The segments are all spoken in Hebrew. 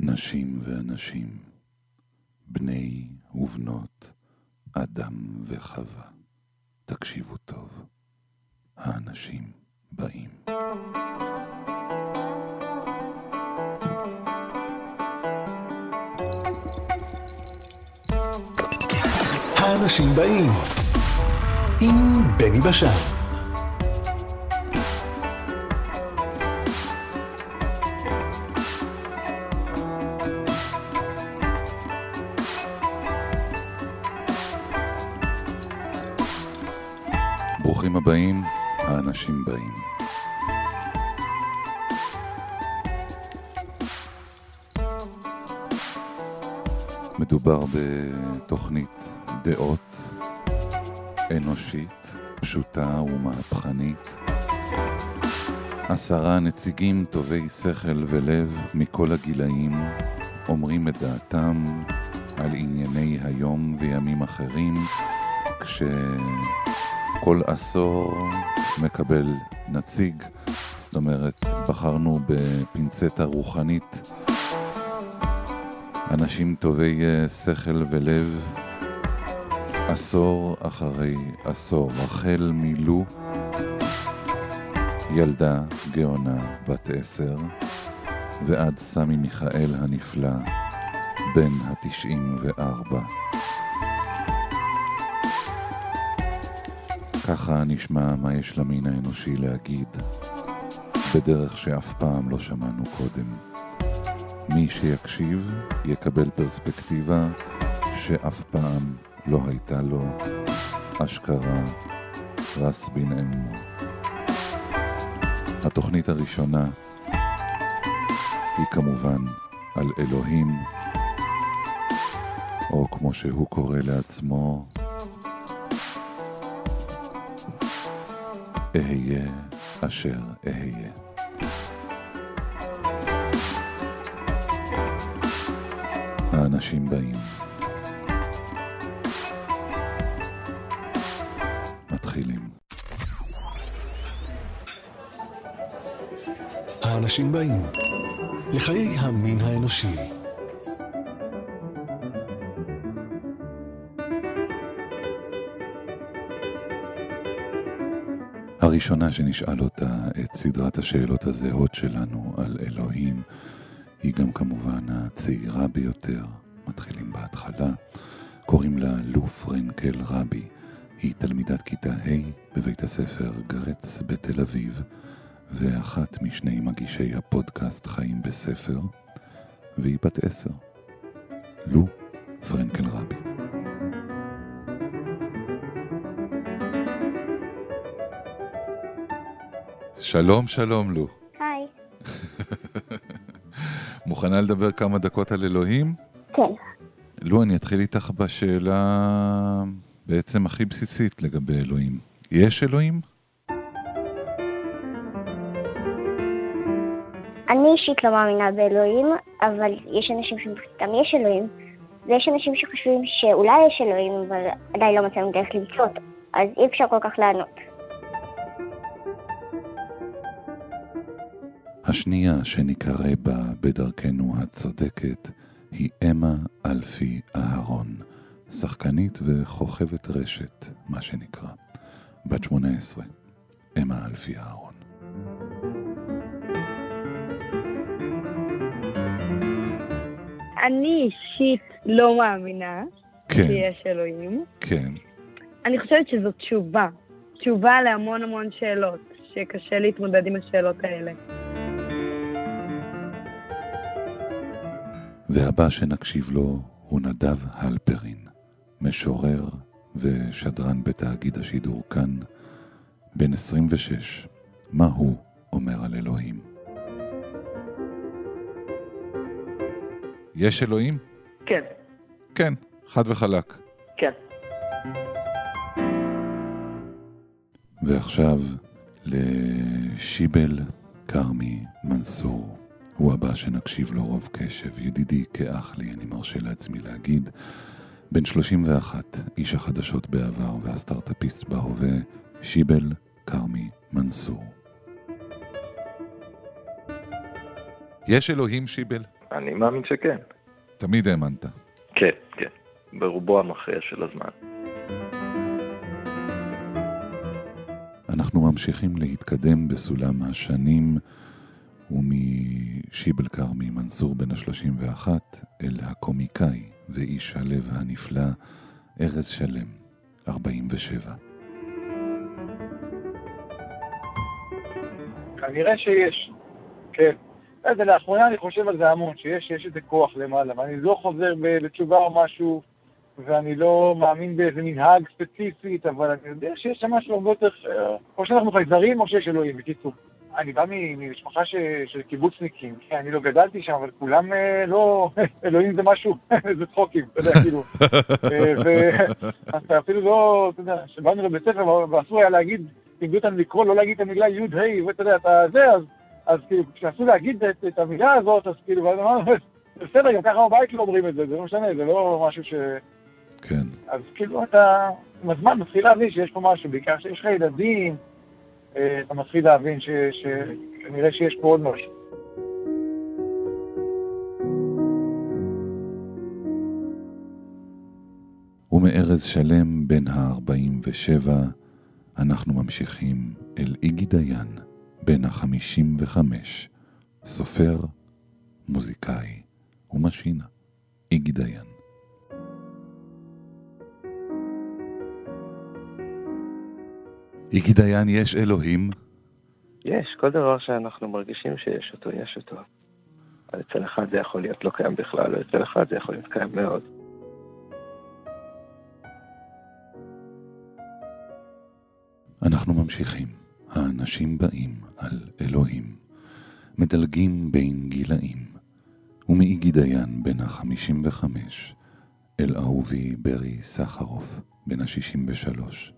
נשים ואנשים, בני ובנות, אדם וחווה. תקשיבו טוב, האנשים באים. האנשים באים עם בני בשן. הבאים, האנשים באים. מדובר בתוכנית דעות אנושית, פשוטה ומהפכנית. עשרה נציגים טובי שכל ולב מכל הגילאים אומרים את דעתם על ענייני היום וימים אחרים, כש... כל עשור מקבל נציג, זאת אומרת, בחרנו בפינצטה רוחנית. אנשים טובי אה, שכל ולב, עשור אחרי עשור, החל מלו, ילדה גאונה בת עשר, ועד סמי מיכאל הנפלא, בן התשעים וארבע. ככה נשמע מה יש למין האנושי להגיד, בדרך שאף פעם לא שמענו קודם. מי שיקשיב יקבל פרספקטיבה שאף פעם לא הייתה לו, אשכרה רס בן אמו. התוכנית הראשונה היא כמובן על אלוהים, או כמו שהוא קורא לעצמו, אהיה אשר אהיה. האנשים באים. מתחילים. האנשים באים. לחיי המין האנושי. הראשונה שנשאל אותה את סדרת השאלות הזהות שלנו על אלוהים, היא גם כמובן הצעירה ביותר. מתחילים בהתחלה. קוראים לה לו פרנקל רבי. היא תלמידת כיתה ה' בבית הספר גרץ בתל אביב, ואחת משני מגישי הפודקאסט חיים בספר, והיא בת עשר. לו פרנקל רבי. שלום, שלום, לו. היי. מוכנה לדבר כמה דקות על אלוהים? כן. לו, אני אתחיל איתך בשאלה בעצם הכי בסיסית לגבי אלוהים. יש אלוהים? אני אישית לא מאמינה באלוהים, אבל יש אנשים שמבחינתם יש אלוהים, ויש אנשים שחושבים שאולי יש אלוהים, אבל עדיין לא מצאנו דרך למצוא אותו, אז אי אפשר כל כך לענות. השנייה שנקרא בה בדרכנו הצודקת היא אמה אלפי אהרון, שחקנית וכוכבת רשת, מה שנקרא. בת 18, אמה אלפי אהרון. אני אישית לא מאמינה כן, שיש אלוהים. כן. אני חושבת שזו תשובה. תשובה להמון המון שאלות, שקשה להתמודד עם השאלות האלה. והבא שנקשיב לו הוא נדב הלפרין, משורר ושדרן בתאגיד השידור כאן, בן 26. מה הוא אומר על אלוהים? יש אלוהים? כן. כן, חד וחלק. כן. ועכשיו לשיבל כרמי מנסור. הוא הבא שנקשיב לו רוב קשב, ידידי כאח לי, אני מרשה לעצמי להגיד. בן 31, איש החדשות בעבר והסטארט-אפיסט בהווה, שיבל כרמי מנסור. יש אלוהים שיבל? אני מאמין שכן. תמיד האמנת. כן, כן. ברובו המכריע של הזמן. אנחנו ממשיכים להתקדם בסולם השנים ומשיבל כרמי מנסור בן ה-31 אל הקומיקאי ואיש הלב הנפלא ארז שלם, 47. כנראה שיש, כן. אז לאחרונה אני חושב על זה המון, שיש יש איזה כוח למעלה, ואני לא חוזר בתשובה או משהו, ואני לא מאמין באיזה מנהג ספציפית, אבל אני יודע שיש שם משהו הרבה יותר, או שאנחנו חייזרים או שיש אלוהים, בקיצור. אני בא ממשפחה ש, של קיבוצניקים, כן, אני לא גדלתי שם, אבל כולם אה, לא, אלוהים זה משהו, זה צחוקים, אתה יודע, כאילו. ואפילו לא, אתה יודע, כשבאנו לבית ספר ואסור היה להגיד, לימדו אותנו לקרוא, לא להגיד את המילה י' ה', ואתה יודע, אתה זה, אז, אז כאילו, כשאסור להגיד את, את המילה הזאת, אז כאילו, ואז אמרנו, בסדר, גם ככה בבית לא אומרים את זה, זה לא משנה, זה לא משהו ש... כן. אז כאילו אתה, עם הזמן מתחיל להבין שיש פה משהו, בעיקר שיש לך ילדים, אה, אתה מתחיל להבין שכנראה שיש פה עוד משהו. ומארז שלם בן ה-47 אנחנו ממשיכים אל איגי דיין, בן ה-55, סופר, מוזיקאי ומשינה. איגי דיין. איגי דיין, יש אלוהים? יש, כל דבר שאנחנו מרגישים שיש אותו, יש אותו. אבל אצל אחד זה יכול להיות לא קיים בכלל, או אצל אחד זה יכול להיות קיים מאוד. אנחנו ממשיכים. האנשים באים על אלוהים, מדלגים בין גילאים, ומאיגי דיין בן ה-55 אל אהובי ברי סחרוף בן ה-63.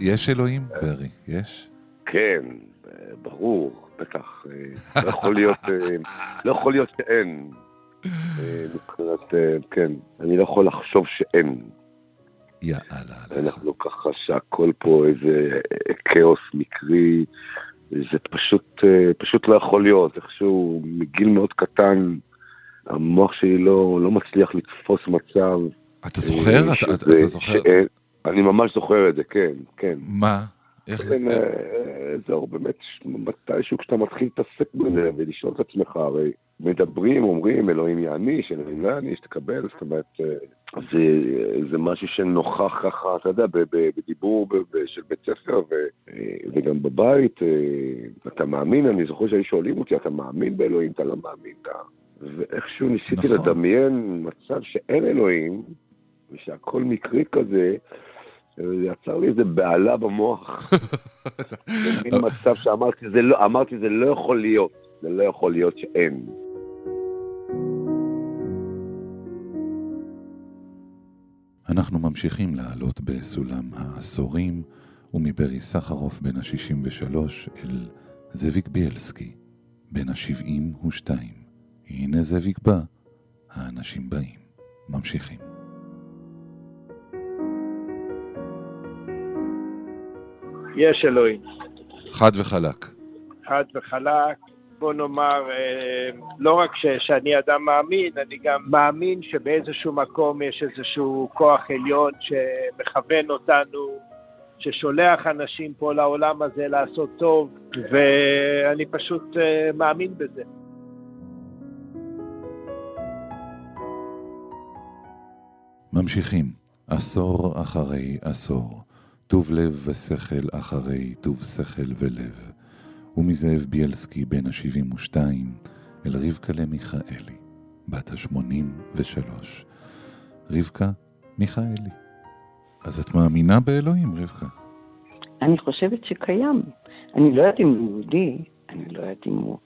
יש אלוהים, ברי? יש? כן, ברור, בטח. לא יכול להיות, לא יכול להיות שאין. מבחינת, כן, אני לא יכול לחשוב שאין. יאללה. אנחנו ככה שהכל פה איזה כאוס מקרי, זה פשוט, פשוט לא יכול להיות. איכשהו מגיל מאוד קטן, המוח שלי לא, לא מצליח לתפוס מצב. אתה זוכר? אתה, אתה, אתה זוכר? שאין, אני ממש זוכר את זה, כן, כן. מה? איך זה? כן, זהו, באמת, מתישהו כשאתה מתחיל להתעסק בזה ולשאול את עצמך, הרי מדברים, אומרים, אלוהים יעניש, אלוהים לא יעניש, תקבל, זאת אומרת, זה, זה משהו שנוכח ככה, אתה יודע, בדיבור של בית ספר וגם בבית, אתה מאמין, אני זוכר שהיו שואלים אותי, אתה מאמין באלוהים, אתה לא מאמין, אתה... ואיכשהו ניסיתי נכון. לדמיין מצב שאין אלוהים, ושהכל מקרי כזה, זה יצר לי איזה בהלה במוח. זה מין מצב שאמרתי, זה לא, אמרתי, זה לא יכול להיות, זה לא יכול להיות שאין. אנחנו ממשיכים לעלות בסולם העשורים, ומברי סחרוף בן ה-63 אל זאביק בילסקי, בן ה-72. הנה זאביק בא, האנשים באים. ממשיכים. יש אלוהים. חד וחלק. חד וחלק. בוא נאמר, לא רק ש, שאני אדם מאמין, אני גם מאמין שבאיזשהו מקום יש איזשהו כוח עליון שמכוון אותנו, ששולח אנשים פה לעולם הזה לעשות טוב, ואני פשוט מאמין בזה. ממשיכים, עשור אחרי עשור. טוב לב ושכל אחרי טוב שכל ולב, ומזאב בילסקי בן ה-72 אל רבקה למיכאלי, בת ה-83. רבקה מיכאלי. אז את מאמינה באלוהים, רבקה? אני חושבת שקיים. אני לא יודעת אם הוא יהודי, אני לא יודעת אם הוא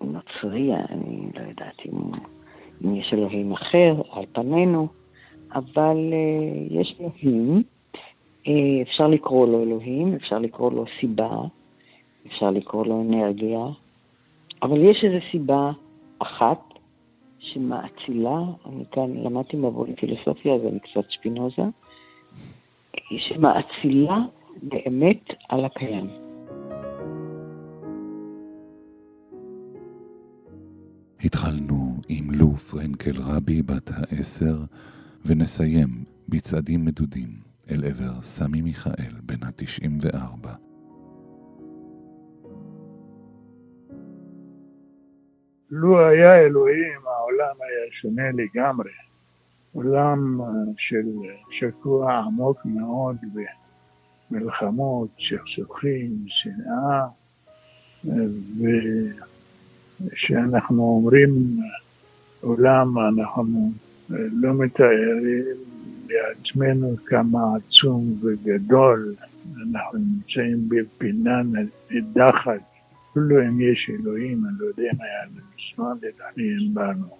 נוצרי, אני לא יודעת אם, אם יש אלוהים אחר על פנינו, אבל uh, יש אלוהים. אה, אפשר לקרוא לו אלוהים, אפשר לקרוא לו סיבה, אפשר לקרוא לו אנרגיה, אבל יש איזו סיבה אחת שמאצילה, אני כאן למדתי מבוא לפילוסופיה, אז אני קצת שפינוזה, שמאצילה באמת על הקיים. התחלנו עם לו פרנקל רבי בת העשר, ונסיים בצעדים מדודים. אל עבר סמי מיכאל בן התשעים וארבע. לו היה אלוהים, העולם היה שונה לגמרי. עולם של שקוע עמוק מאוד במלחמות, סכסוכים, שנאה, וכשאנחנו אומרים עולם, אנחנו לא מתארים לעצמנו כמה עצום וגדול אנחנו נמצאים בפינה נידחת. אפילו אם יש אלוהים, אני לא יודע מה היה לנסוע להתעניין בנו.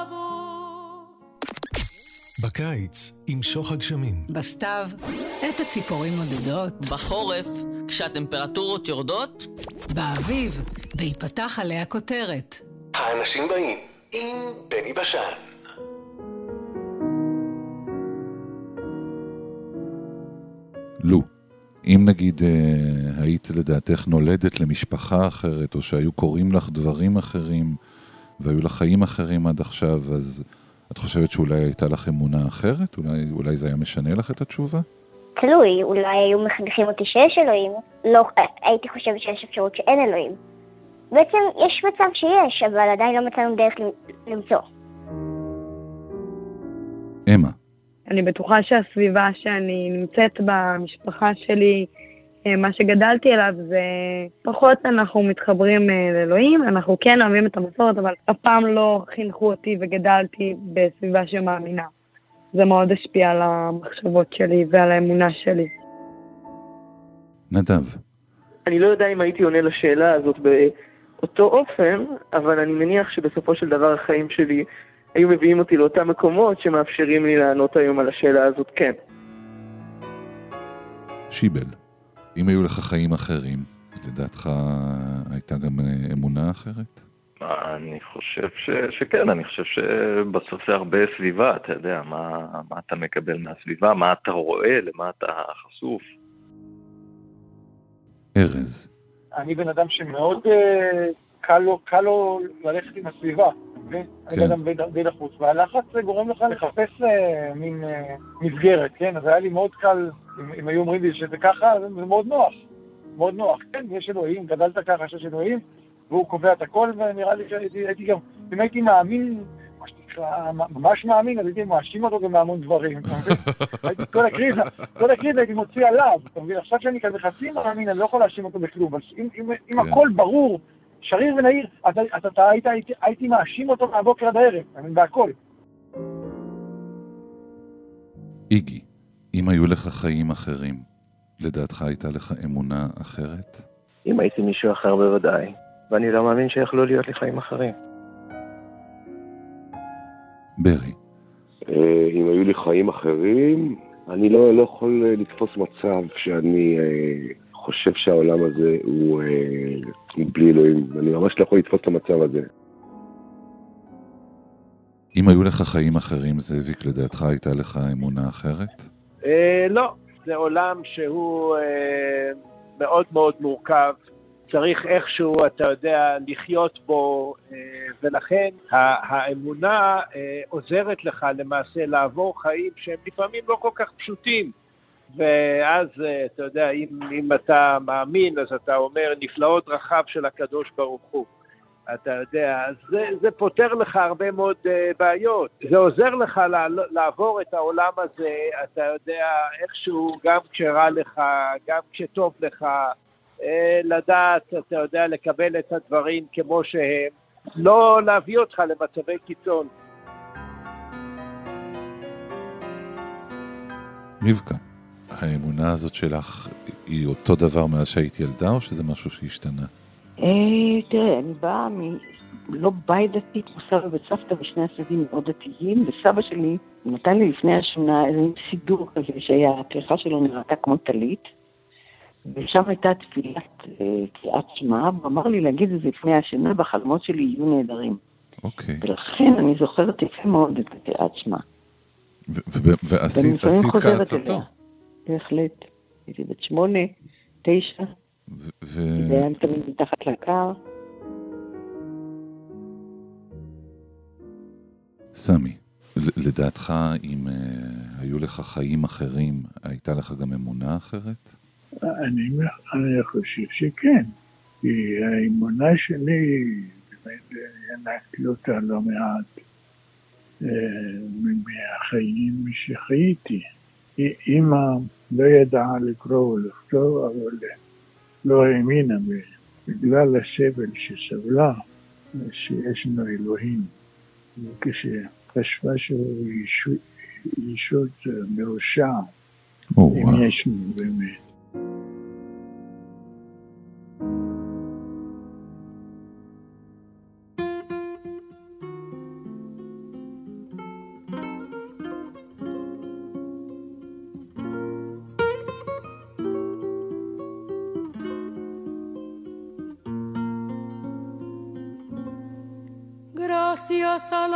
בקיץ, עם שוך הגשמים. בסתיו, את הציפורים מודדות. בחורף, כשהטמפרטורות יורדות. באביב, בהיפתח עליה כותרת. האנשים באים עם בני בשן. לו, אם נגיד אה, היית לדעתך נולדת למשפחה אחרת, או שהיו קורים לך דברים אחרים, והיו לך חיים אחרים עד עכשיו, אז את חושבת שאולי הייתה לך אמונה אחרת? אולי, אולי זה היה משנה לך את התשובה? תלוי, אולי היו מחנכים אותי שיש אלוהים. לא, הייתי חושבת שיש אפשרות שאין אלוהים. בעצם יש מצב שיש, אבל עדיין לא מצאנו דרך למצוא. אמה. אני בטוחה שהסביבה שאני נמצאת במשפחה שלי, אה, מה שגדלתי אליו זה פחות אנחנו מתחברים אה, לאלוהים, אנחנו כן אוהבים את המסורת, אבל אף פעם לא חינכו אותי וגדלתי בסביבה שמאמינה. זה מאוד השפיע על המחשבות שלי ועל האמונה שלי. נדב. אני לא יודע אם הייתי עונה לשאלה הזאת באותו אופן, אבל אני מניח שבסופו של דבר החיים שלי היו מביאים אותי לאותם מקומות שמאפשרים לי לענות היום על השאלה הזאת כן. שיבל. אם היו לך חיים אחרים, לדעתך הייתה גם אה, אמונה אחרת? אני חושב ש, שכן, אני חושב שבסוף זה הרבה סביבה, אתה יודע, מה, מה אתה מקבל מהסביבה, מה אתה רואה, למה אתה חשוף. ארז. אני בן אדם שמאוד uh, קל לו, קל לו ללכת עם הסביבה, כן? אני אדם די לחוץ, והלחץ גורם לך לחפש uh, מין uh, מסגרת, כן? אז היה לי מאוד קל אם, היו אומרים לי שזה ככה, זה, מאוד נוח. מאוד נוח. כן, יש אלוהים, גדלת ככה שיש אלוהים, והוא קובע את הכל, ונראה לי שהייתי גם, אם הייתי מאמין, מה שנקרא, ממש מאמין, אז הייתי מאשים אותו גם בהמון דברים, אתה מבין? הייתי כל הקריזה, כל הקריזה הייתי מוציא עליו, אתה מבין? עכשיו שאני כזה חצי מאמין, אני לא יכול להאשים אותו בכלום, אבל אם כן. הכל ברור, שריר ונהיר, אז אתה היית, הייתי מאשים אותו מהבוקר עד הערב, אני מבין, בהכל. איגי. אם היו לך חיים אחרים, לדעתך הייתה לך אמונה אחרת? אם הייתי מישהו אחר בוודאי, ואני לא מאמין שיכלו להיות לי חיים אחרים. ברי. אה, אם היו לי חיים אחרים, אני לא, לא יכול אה, לתפוס מצב שאני אה, חושב שהעולם הזה הוא אה, בלי אלוהים. אני ממש לא יכול לתפוס את המצב הזה. אם היו לך חיים אחרים, זאביק, לדעתך הייתה לך אמונה אחרת? אה, לא, זה עולם שהוא אה, מאוד מאוד מורכב, צריך איכשהו, אתה יודע, לחיות בו, אה, ולכן האמונה אה, עוזרת לך למעשה לעבור חיים שהם לפעמים לא כל כך פשוטים. ואז, אה, אתה יודע, אם, אם אתה מאמין, אז אתה אומר, נפלאות רחב של הקדוש ברוך הוא. אתה יודע, זה, זה פותר לך הרבה מאוד uh, בעיות. זה עוזר לך לעבור את העולם הזה, אתה יודע, איכשהו, גם כשרע לך, גם כשטוב לך, אה, לדעת, אתה יודע, לקבל את הדברים כמו שהם, לא להביא אותך למצבי קיצון. רבקה, האמונה הזאת שלך היא אותו דבר מאז שהיית ילדה, או שזה משהו שהשתנה? אה, תראה, אני באה מ... לא בית דתי, כמו סבא וסבתא ושני הצדדים מאוד דתיים, וסבא שלי נתן לי לפני השנה איזה סידור כזה שהכריכה שלו נראתה כמו טלית, ושם הייתה תפילת אה, קריאת שמע, והוא אמר לי להגיד את זה לפני השנה, והחלומות שלי יהיו נהדרים. אוקיי. ולכן אני זוכרת יפה מאוד את קריאת שמע. ועשית כעצתו. בהחלט. הייתי בת שמונה, תשע, ו- זה היה תמיד מתחת לקר. סמי, ל- לדעתך, אם uh, היו לך חיים אחרים, הייתה לך גם אמונה אחרת? אני, אני חושב שכן, כי האמונה שלי, באמת הענקתי אותה לא מעט אה, מהחיים שחייתי. אימא לא ידעה לקרוא ולכתוב, אבל לא האמינה בגלל הסבל שסבלה, שיש לנו אלוהים. וכשחשבה שהוא ישות, ישות מרושע, אם. יש לנו באמת.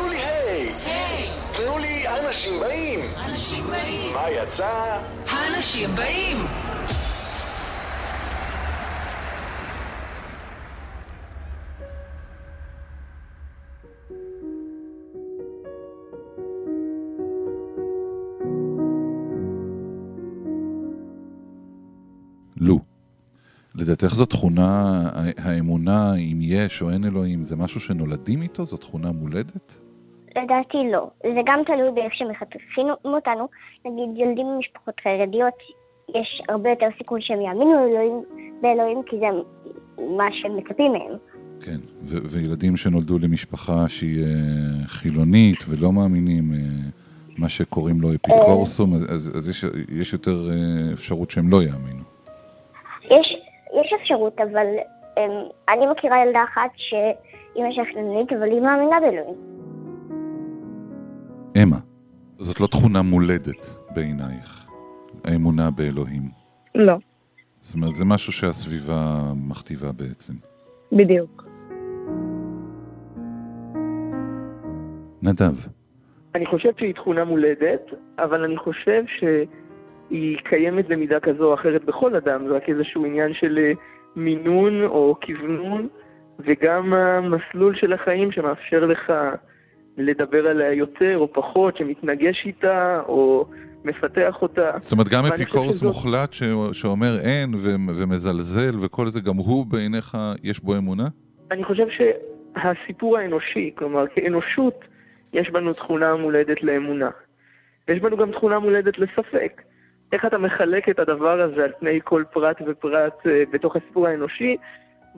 תנו לי היי! תנו לי אנשים באים! אנשים באים! מה יצא? האנשים באים! לו. לדעתך זו תכונה, האמונה, אם יש או אין אלוהים, זה משהו שנולדים איתו? זו תכונה מולדת? לדעתי לא. זה גם תלוי באיך שמחתכים אותנו. נגיד ילדים ממשפחות חרדיות, יש הרבה יותר סיכוי שהם יאמינו אלוהים, באלוהים, כי זה מה שהם מצפים מהם. כן. ו- וילדים שנולדו למשפחה שהיא אה, חילונית ולא מאמינים, אה, מה שקוראים לו אפיקורסום, אז, אז, אז יש, יש יותר אה, אפשרות שהם לא יאמינו. יש, יש אפשרות, אבל הם, אני מכירה ילדה אחת שלה חילונית, אבל היא מאמינה באלוהים. אמה, זאת לא תכונה מולדת בעינייך, האמונה באלוהים. לא, זאת אומרת, זה משהו שהסביבה מכתיבה בעצם. בדיוק. נדב, אני חושב שהיא תכונה מולדת, אבל אני חושב שהיא קיימת במידה כזו או אחרת בכל אדם, זה רק איזשהו עניין של אה, מינון או כוונון, וגם המסלול של החיים שמאפשר לך לדבר עליה יותר או פחות, שמתנגש איתה או מפתח אותה. זאת אומרת, גם אפיקורס שזאת- מוחלט ש... שאומר אין ו... ומזלזל וכל זה, גם הוא בעיניך, יש בו אמונה? אני חושב שהסיפור האנושי, כלומר כאנושות, יש בנו תכונה מולדת לאמונה. ויש בנו גם תכונה מולדת לספק. איך אתה מחלק את הדבר הזה על פני כל פרט ופרט אה, בתוך הסיפור האנושי,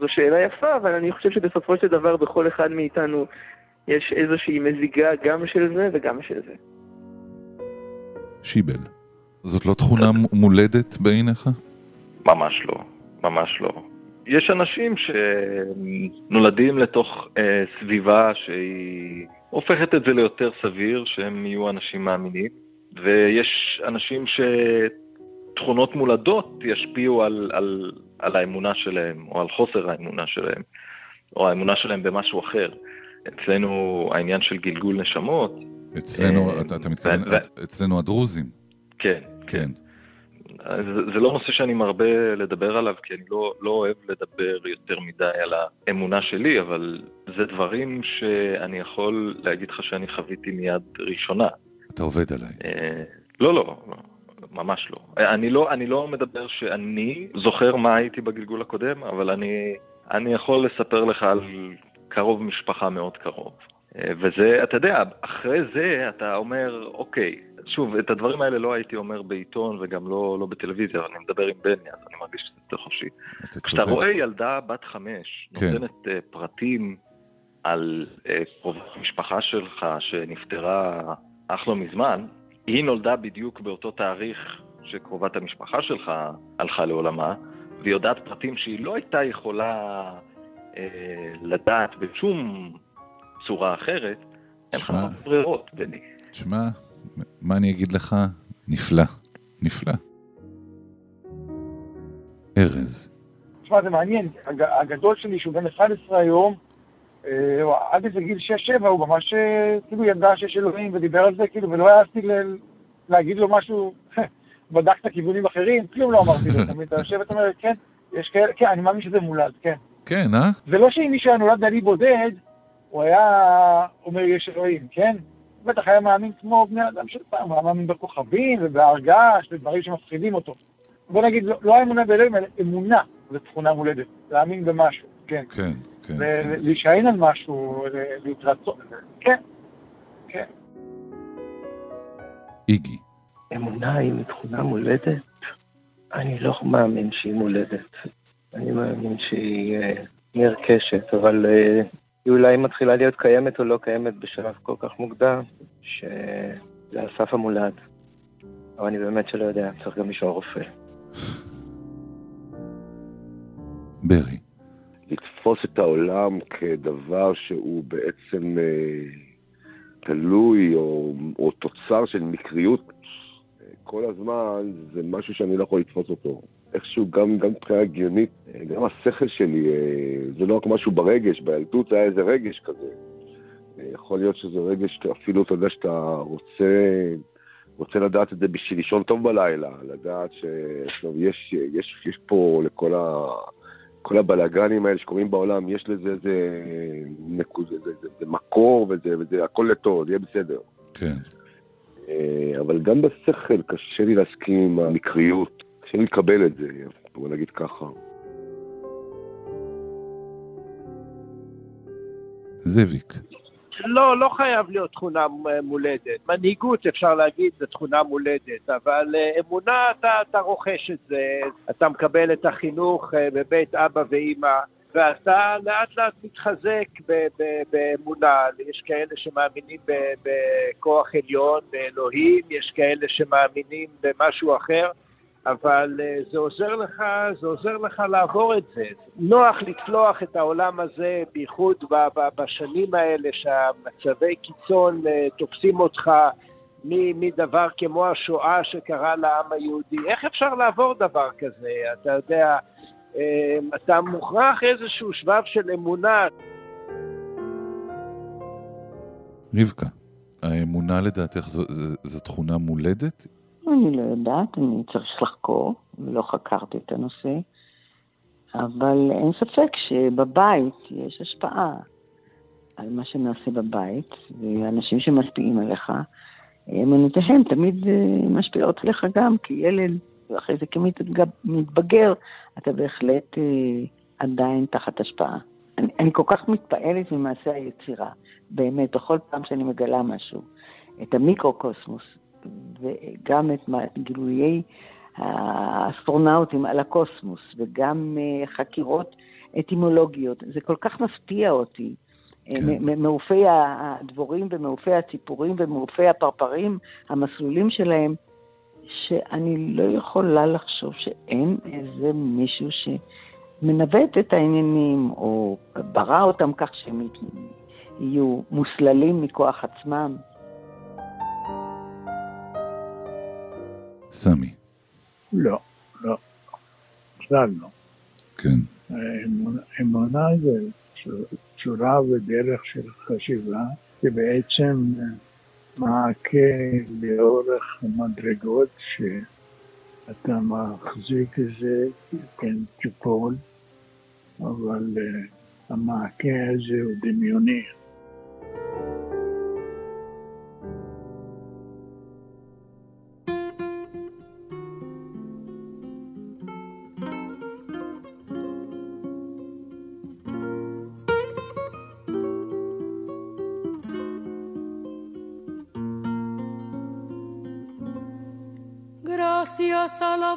זו שאלה יפה, אבל אני חושב שבסופו של דבר בכל אחד מאיתנו יש איזושהי מזיגה גם של זה וגם של זה. שיבל, זאת לא תכונה מולדת בעיניך? ממש לא, ממש לא. יש אנשים שנולדים לתוך אה, סביבה שהיא הופכת את זה ליותר סביר, שהם יהיו אנשים מאמינים, ויש אנשים שתכונות מולדות ישפיעו על, על, על האמונה שלהם, או על חוסר האמונה שלהם, או האמונה שלהם במשהו אחר. אצלנו העניין של גלגול נשמות, אצלנו, אה, אתה, אתה מתכוון, ו- אצלנו הדרוזים. כן, כן. זה, זה לא נושא שאני מרבה לדבר עליו, כי אני לא, לא אוהב לדבר יותר מדי על האמונה שלי, אבל זה דברים שאני יכול להגיד לך שאני חוויתי מיד ראשונה. אתה עובד עליי. אה, לא, לא, ממש לא. אני לא, אני לא מדבר שאני זוכר מה הייתי בגלגול הקודם, אבל אני, אני יכול לספר לך על קרוב משפחה מאוד קרוב. אה, וזה, אתה יודע, אחרי זה אתה אומר, אוקיי, שוב, את הדברים האלה לא הייתי אומר בעיתון וגם לא, לא בטלוויזיה, אבל אני מדבר עם בני, אז אני מרגיש שזה יותר חופשי. כשאתה רואה ילדה בת חמש, כן. נותנת uh, פרטים על uh, קרובת המשפחה שלך שנפטרה אך לא מזמן, היא נולדה בדיוק באותו תאריך שקרובת המשפחה שלך הלכה לעולמה, והיא יודעת פרטים שהיא לא הייתה יכולה לדעת בשום צורה אחרת, אין לך ברירות, בני. תשמע, מה אני אגיד לך? נפלא, נפלא. ארז. תשמע, זה מעניין, הגדול שלי, שהוא בן 11 היום, אה, עד איזה גיל 6-7, הוא ממש אה, כאילו ידע שיש אלוהים ודיבר על זה, כאילו, ולא העזתי להגיד לו משהו, בדקת כיוונים אחרים, כלום לא אמרתי לו, תמיד אתה יושב ואתה אומר, כן, יש כאלה, כן, אני מאמין שזה מולד, כן. כן, אה? זה לא שאם מישהו היה נולד בעלי בודד, הוא היה אומר יש אלוהים, כן? בטח היה מאמין כמו בני אדם של פעם, הוא היה מאמין בכוכבים ובהר געש ודברים שמפחידים אותו. בוא נגיד, לא, לא האמונה באלוהים, אלא אמונה זו תכונה מולדת, להאמין במשהו, כן. כן, כן. ולהישען על משהו, להתרצות, כן, כן. איגי. אמונה היא תכונה מולדת? אני לא מאמין שהיא מולדת. אני מאמין שהיא נרכשת, אבל אה, היא אולי מתחילה להיות קיימת או לא קיימת בשלב כל כך מוקדם, שזה על סף המולד. אבל אני באמת שלא יודע, צריך גם לשאול רופא. ברי. לתפוס את העולם כדבר שהוא בעצם אה, תלוי או, או תוצר של מקריות אה, כל הזמן, זה משהו שאני לא יכול לתפוס אותו. איכשהו גם, גם מבחינה הגיונית, גם השכל שלי, אה, זה לא רק משהו ברגש, בילדות היה איזה רגש כזה. אה, יכול להיות שזה רגש, אפילו אתה יודע שאתה רוצה, רוצה לדעת את זה בשביל לישון טוב בלילה, לדעת שיש יש, יש פה לכל ה... כל הבלאגנים האלה שקורים בעולם, יש לזה איזה נקוד, זה, זה, זה מקור וזה, וזה הכל לטוב, זה יהיה בסדר. כן. אה, אבל גם בשכל קשה לי להסכים עם המקריות. קשה לקבל את זה, בוא נגיד ככה. זאביק. לא, לא חייב להיות תכונה מולדת. מנהיגות, אפשר להגיד, זו תכונה מולדת, אבל אה, אמונה, אתה, אתה רוכש את זה, אתה מקבל את החינוך אה, בבית אבא ואימא, ואתה לאט לאט מתחזק באמונה. יש כאלה שמאמינים בכוח עליון, באלוהים, יש כאלה שמאמינים במשהו אחר. אבל אה, זה עוזר לך, זה עוזר לך לעבור את זה. נוח לצלוח את העולם הזה, בייחוד בשנים האלה שהמצבי קיצון אה, תופסים אותך מדבר כמו השואה שקרה לעם היהודי. איך אפשר לעבור דבר כזה? אתה יודע, אה, אתה מוכרח איזשהו שבב של אמונה. רבקה, האמונה לדעתך זו, זו, זו תכונה מולדת? אני לא יודעת, אני צריך לחקור, ולא חקרתי את הנושא, אבל אין ספק שבבית יש השפעה על מה שנעשה בבית, ואנשים שמשפיעים עליך, אמונותיהם תמיד אה, משפיעות עליך גם כילד, ואחרי זה כמתבגר, אתה בהחלט אה, עדיין תחת השפעה. אני, אני כל כך מתפעלת ממעשה היצירה, באמת, בכל פעם שאני מגלה משהו, את המיקרוקוסמוס, וגם את גילויי האסטרונאוטים על הקוסמוס, וגם אה, חקירות אטימולוגיות. זה כל כך מפתיע אותי. אה, כן. מעופי הדבורים ומעופי הציפורים ומעופי הפרפרים, המסלולים שלהם, שאני לא יכולה לחשוב שאין איזה מישהו שמנווט את העניינים, או ברא אותם כך שהם יהיו מוסללים מכוח עצמם. סמי. לא, לא, בכלל לא. כן. אמונה זה צורה ודרך של חשיבה, שבעצם מעקה לאורך מדרגות אתה מחזיק איזה, כן, ציפורן, אבל אה, המעקה הזה הוא דמיוני.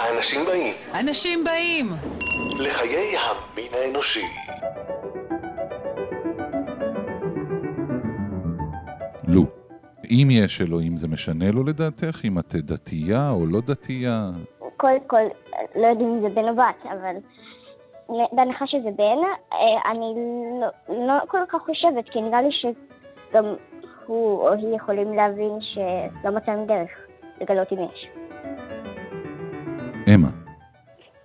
האנשים באים אנשים באים! לחיי המין האנושי. לו, אם יש אלוהים זה משנה לו לדעתך? אם את דתייה או לא דתייה? קודם כל, לא יודעים אם זה בן או בת, אבל בהנחה שזה בן, אה, אני לא, לא כל כך חושבת, כי נראה לי שגם הוא או היא יכולים להבין שלא מצאנו דרך לגלות אם יש. אמה.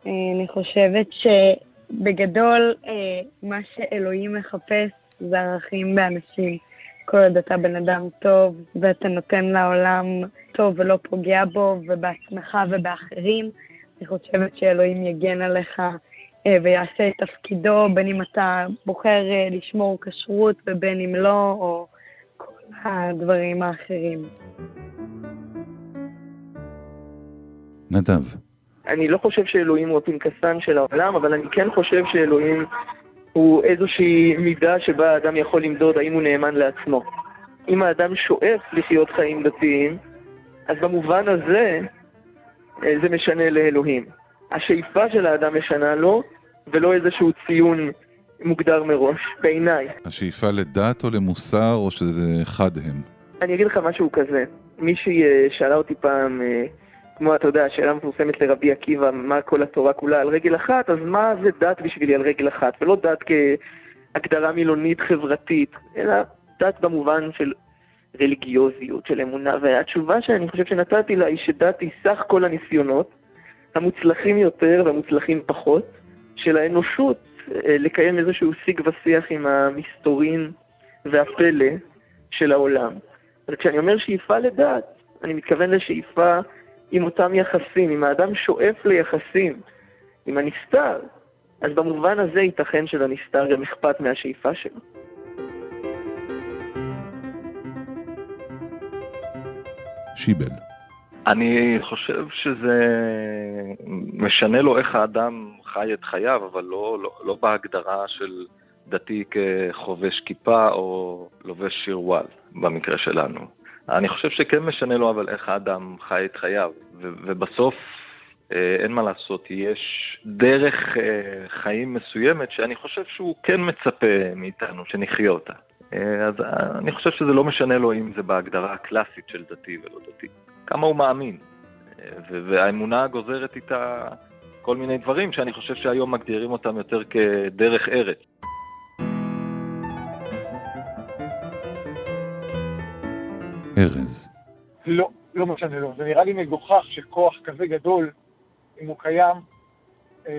אה, אני חושבת שבגדול, אה, מה שאלוהים מחפש זה ערכים באנשים. כל עוד אתה בן אדם טוב, ואתה נותן לעולם טוב ולא פוגע בו, ובעצמך ובאחרים, אני חושבת שאלוהים יגן עליך אה, ויעשה את תפקידו, בין אם אתה בוחר לשמור כשרות ובין אם לא, או כל הדברים האחרים. נדב. אני לא חושב שאלוהים הוא הפנקסן של העולם, אבל אני כן חושב שאלוהים הוא איזושהי מידה שבה האדם יכול למדוד האם הוא נאמן לעצמו. אם האדם שואף לחיות חיים דתיים, אז במובן הזה אה, זה משנה לאלוהים. השאיפה של האדם משנה לו, ולא איזשהו ציון מוגדר מראש, בעיניי. השאיפה לדת או למוסר או שזה אחד הם? אני אגיד לך משהו כזה. מישהי אה, שאלה אותי פעם, אה, כמו, אתה יודע, שאלה מפורסמת לרבי עקיבא, מה כל התורה כולה על רגל אחת, אז מה זה דת בשבילי על רגל אחת? ולא דת כהגדרה מילונית חברתית, אלא דת במובן של רליגיוזיות, של אמונה. והתשובה שאני חושב שנתתי לה היא שדת היא סך כל הניסיונות, המוצלחים יותר והמוצלחים פחות, של האנושות אה, לקיים איזשהו שיג ושיח עם המסתורין והפלא של העולם. אז כשאני אומר שאיפה לדת, אני מתכוון לשאיפה עם אותם יחסים, אם האדם שואף ליחסים עם הנסתר, אז במובן הזה ייתכן שלנסתר גם אכפת מהשאיפה שלו. שיבל. אני חושב שזה משנה לו איך האדם חי את חייו, אבל לא, לא, לא בהגדרה של דתי כחובש כיפה או לובש שרוואל, במקרה שלנו. אני חושב שכן משנה לו אבל איך האדם חי את חייו, ו- ובסוף אה, אין מה לעשות, יש דרך אה, חיים מסוימת שאני חושב שהוא כן מצפה מאיתנו שנחיה אותה. אה, אז אני חושב שזה לא משנה לו אם זה בהגדרה הקלאסית של דתי ולא דתי. כמה הוא מאמין. ו- והאמונה גוזרת איתה כל מיני דברים שאני חושב שהיום מגדירים אותם יותר כדרך ארץ. ארז. לא, לא משנה לו. זה נראה לי מגוחך שכוח כזה גדול, אם הוא קיים, אה,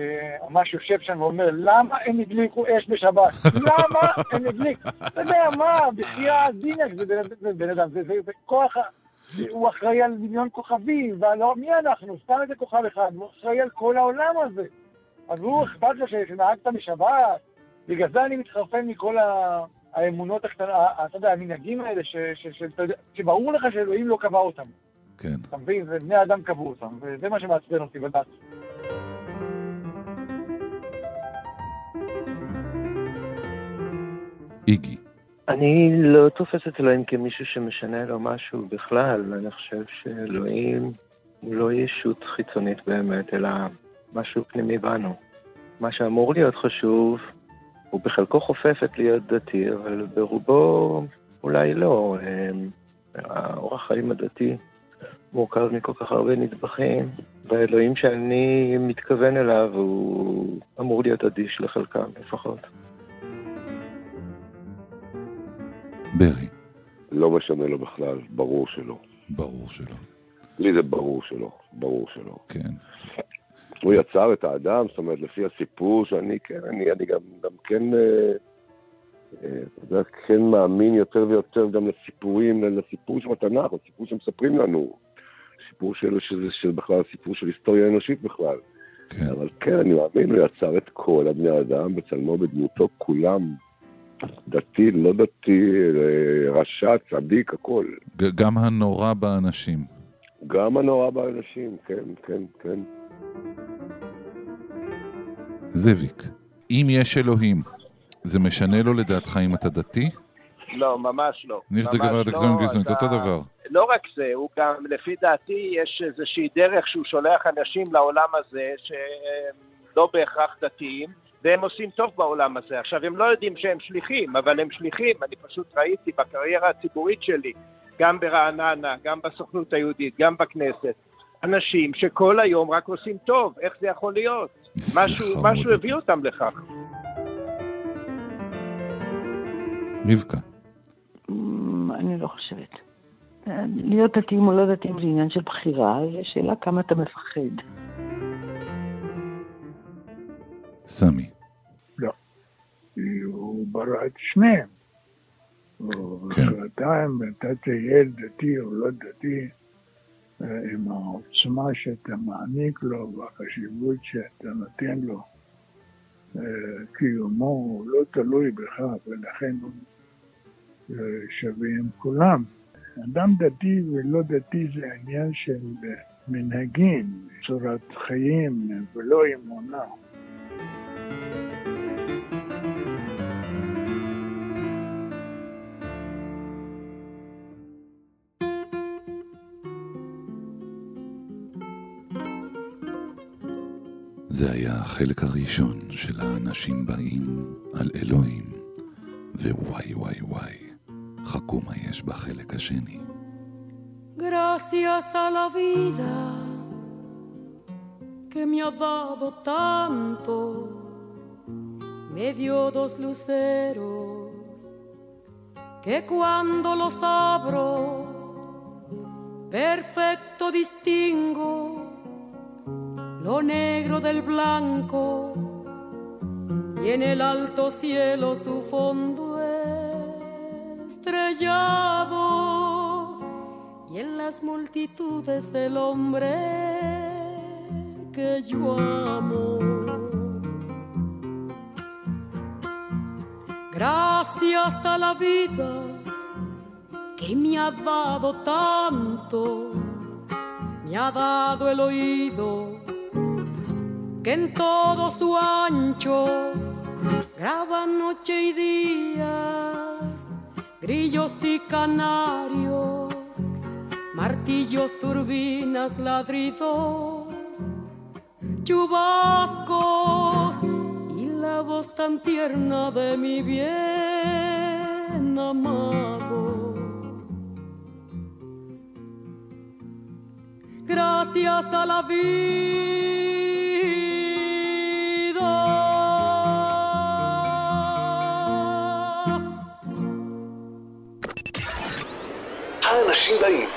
ממש יושב שם ואומר, למה הם הדליקו אש בשבת? למה הם הדליקו? אתה יודע מה, בחייאת דינק, זה בן- אדם, זה- זה זה כוח, הוא אחראי על מיליון כוכבים, ועל מי אנחנו? סתם איזה כוכב אחד, הוא אחראי על כל העולם הזה. אז הוא אכפת לו שנהגת בשבת, בגלל זה אני מתחרפן מכל ה... האמונות הקטנות, ה- אתה יודע, המנהגים האלה, ש- ש- ש- יודע, שברור לך שאלוהים לא קבע אותם. כן. אתה מבין? זה בני אדם קבעו אותם, וזה מה שמעצבן אותי בדת. איגי. אני לא תופס את אלוהים כמישהו שמשנה לו משהו בכלל. אני חושב שאלוהים הוא לא ישות חיצונית באמת, אלא משהו פנימי בנו. מה שאמור להיות חשוב, הוא בחלקו חופף את להיות דתי, אבל ברובו אולי לא. אמ, האורח חיים הדתי מורכב מכל כך הרבה נדבכים, והאלוהים שאני מתכוון אליו הוא אמור להיות אדיש לחלקם לפחות. ברי. לא משנה לו בכלל, ברור שלא. ברור שלא. לי זה ברור שלא, ברור שלא. כן. הוא יצר את האדם, זאת אומרת, לפי הסיפור שאני, כן, אני, אני גם, גם כן, אה, אה, אתה יודע, כן מאמין יותר ויותר גם לסיפורים, לסיפור של התנ"ך, לסיפור שמספרים לנו. סיפור של, שזה, של בכלל סיפור של היסטוריה אנושית בכלל. כן. אבל כן, אני מאמין, הוא יצר את כל הבני אדם בצלמו, בדמותו, כולם. דתי, לא דתי, אה, רשע, צדיק, הכל. גם הנורא באנשים. גם הנורא באנשים, כן, כן, כן. זאביק, אם יש אלוהים, זה משנה לו לדעתך אם אתה דתי? לא, ממש לא. ניחט ממש גברת לא, אתה- אותו דבר. לא רק זה, הוא גם, לפי דעתי, יש איזושהי דרך שהוא שולח אנשים לעולם הזה, שהם לא בהכרח דתיים, והם עושים טוב בעולם הזה. עכשיו, הם לא יודעים שהם שליחים, אבל הם שליחים. אני פשוט ראיתי בקריירה הציבורית שלי, גם ברעננה, גם בסוכנות היהודית, גם בכנסת, אנשים שכל היום רק עושים טוב. איך זה יכול להיות? משהו, משהו הביא אותם לכך. רבקה. אמ, אני לא חושבת. להיות דתיים או לא דתיים זה עניין של בחירה, זו שאלה כמה אתה מפחד. סמי. לא. הוא ברא את שניהם. ההחלטה אם אתה תהיה דתי או לא דתי, עם העוצמה שאתה מעניק לו והחשיבות שאתה נותן לו, אה, קיומו הוא לא תלוי בך, ולכן הוא אה, שווה עם כולם. אדם דתי ולא דתי זה עניין של אה, מנהגים, צורת חיים ולא אמונה. החלק הראשון של האנשים באים על אלוהים, ווואי וואי וואי, חכו מה יש בחלק השני. Gracias a la vida que me ha dado tanto, me dio dos luceros que cuando los abro, perfecto distingo lo negro del blanco y en el alto cielo su fondo estrellado y en las multitudes del hombre que yo amo. Gracias a la vida que me ha dado tanto, me ha dado el oído que en todo su ancho graba noche y días, grillos y canarios, martillos, turbinas, ladridos, chubascos y la voz tan tierna de mi bien amado. Gracias a la vida. חדשים באים.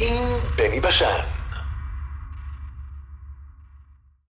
עם בני בשן.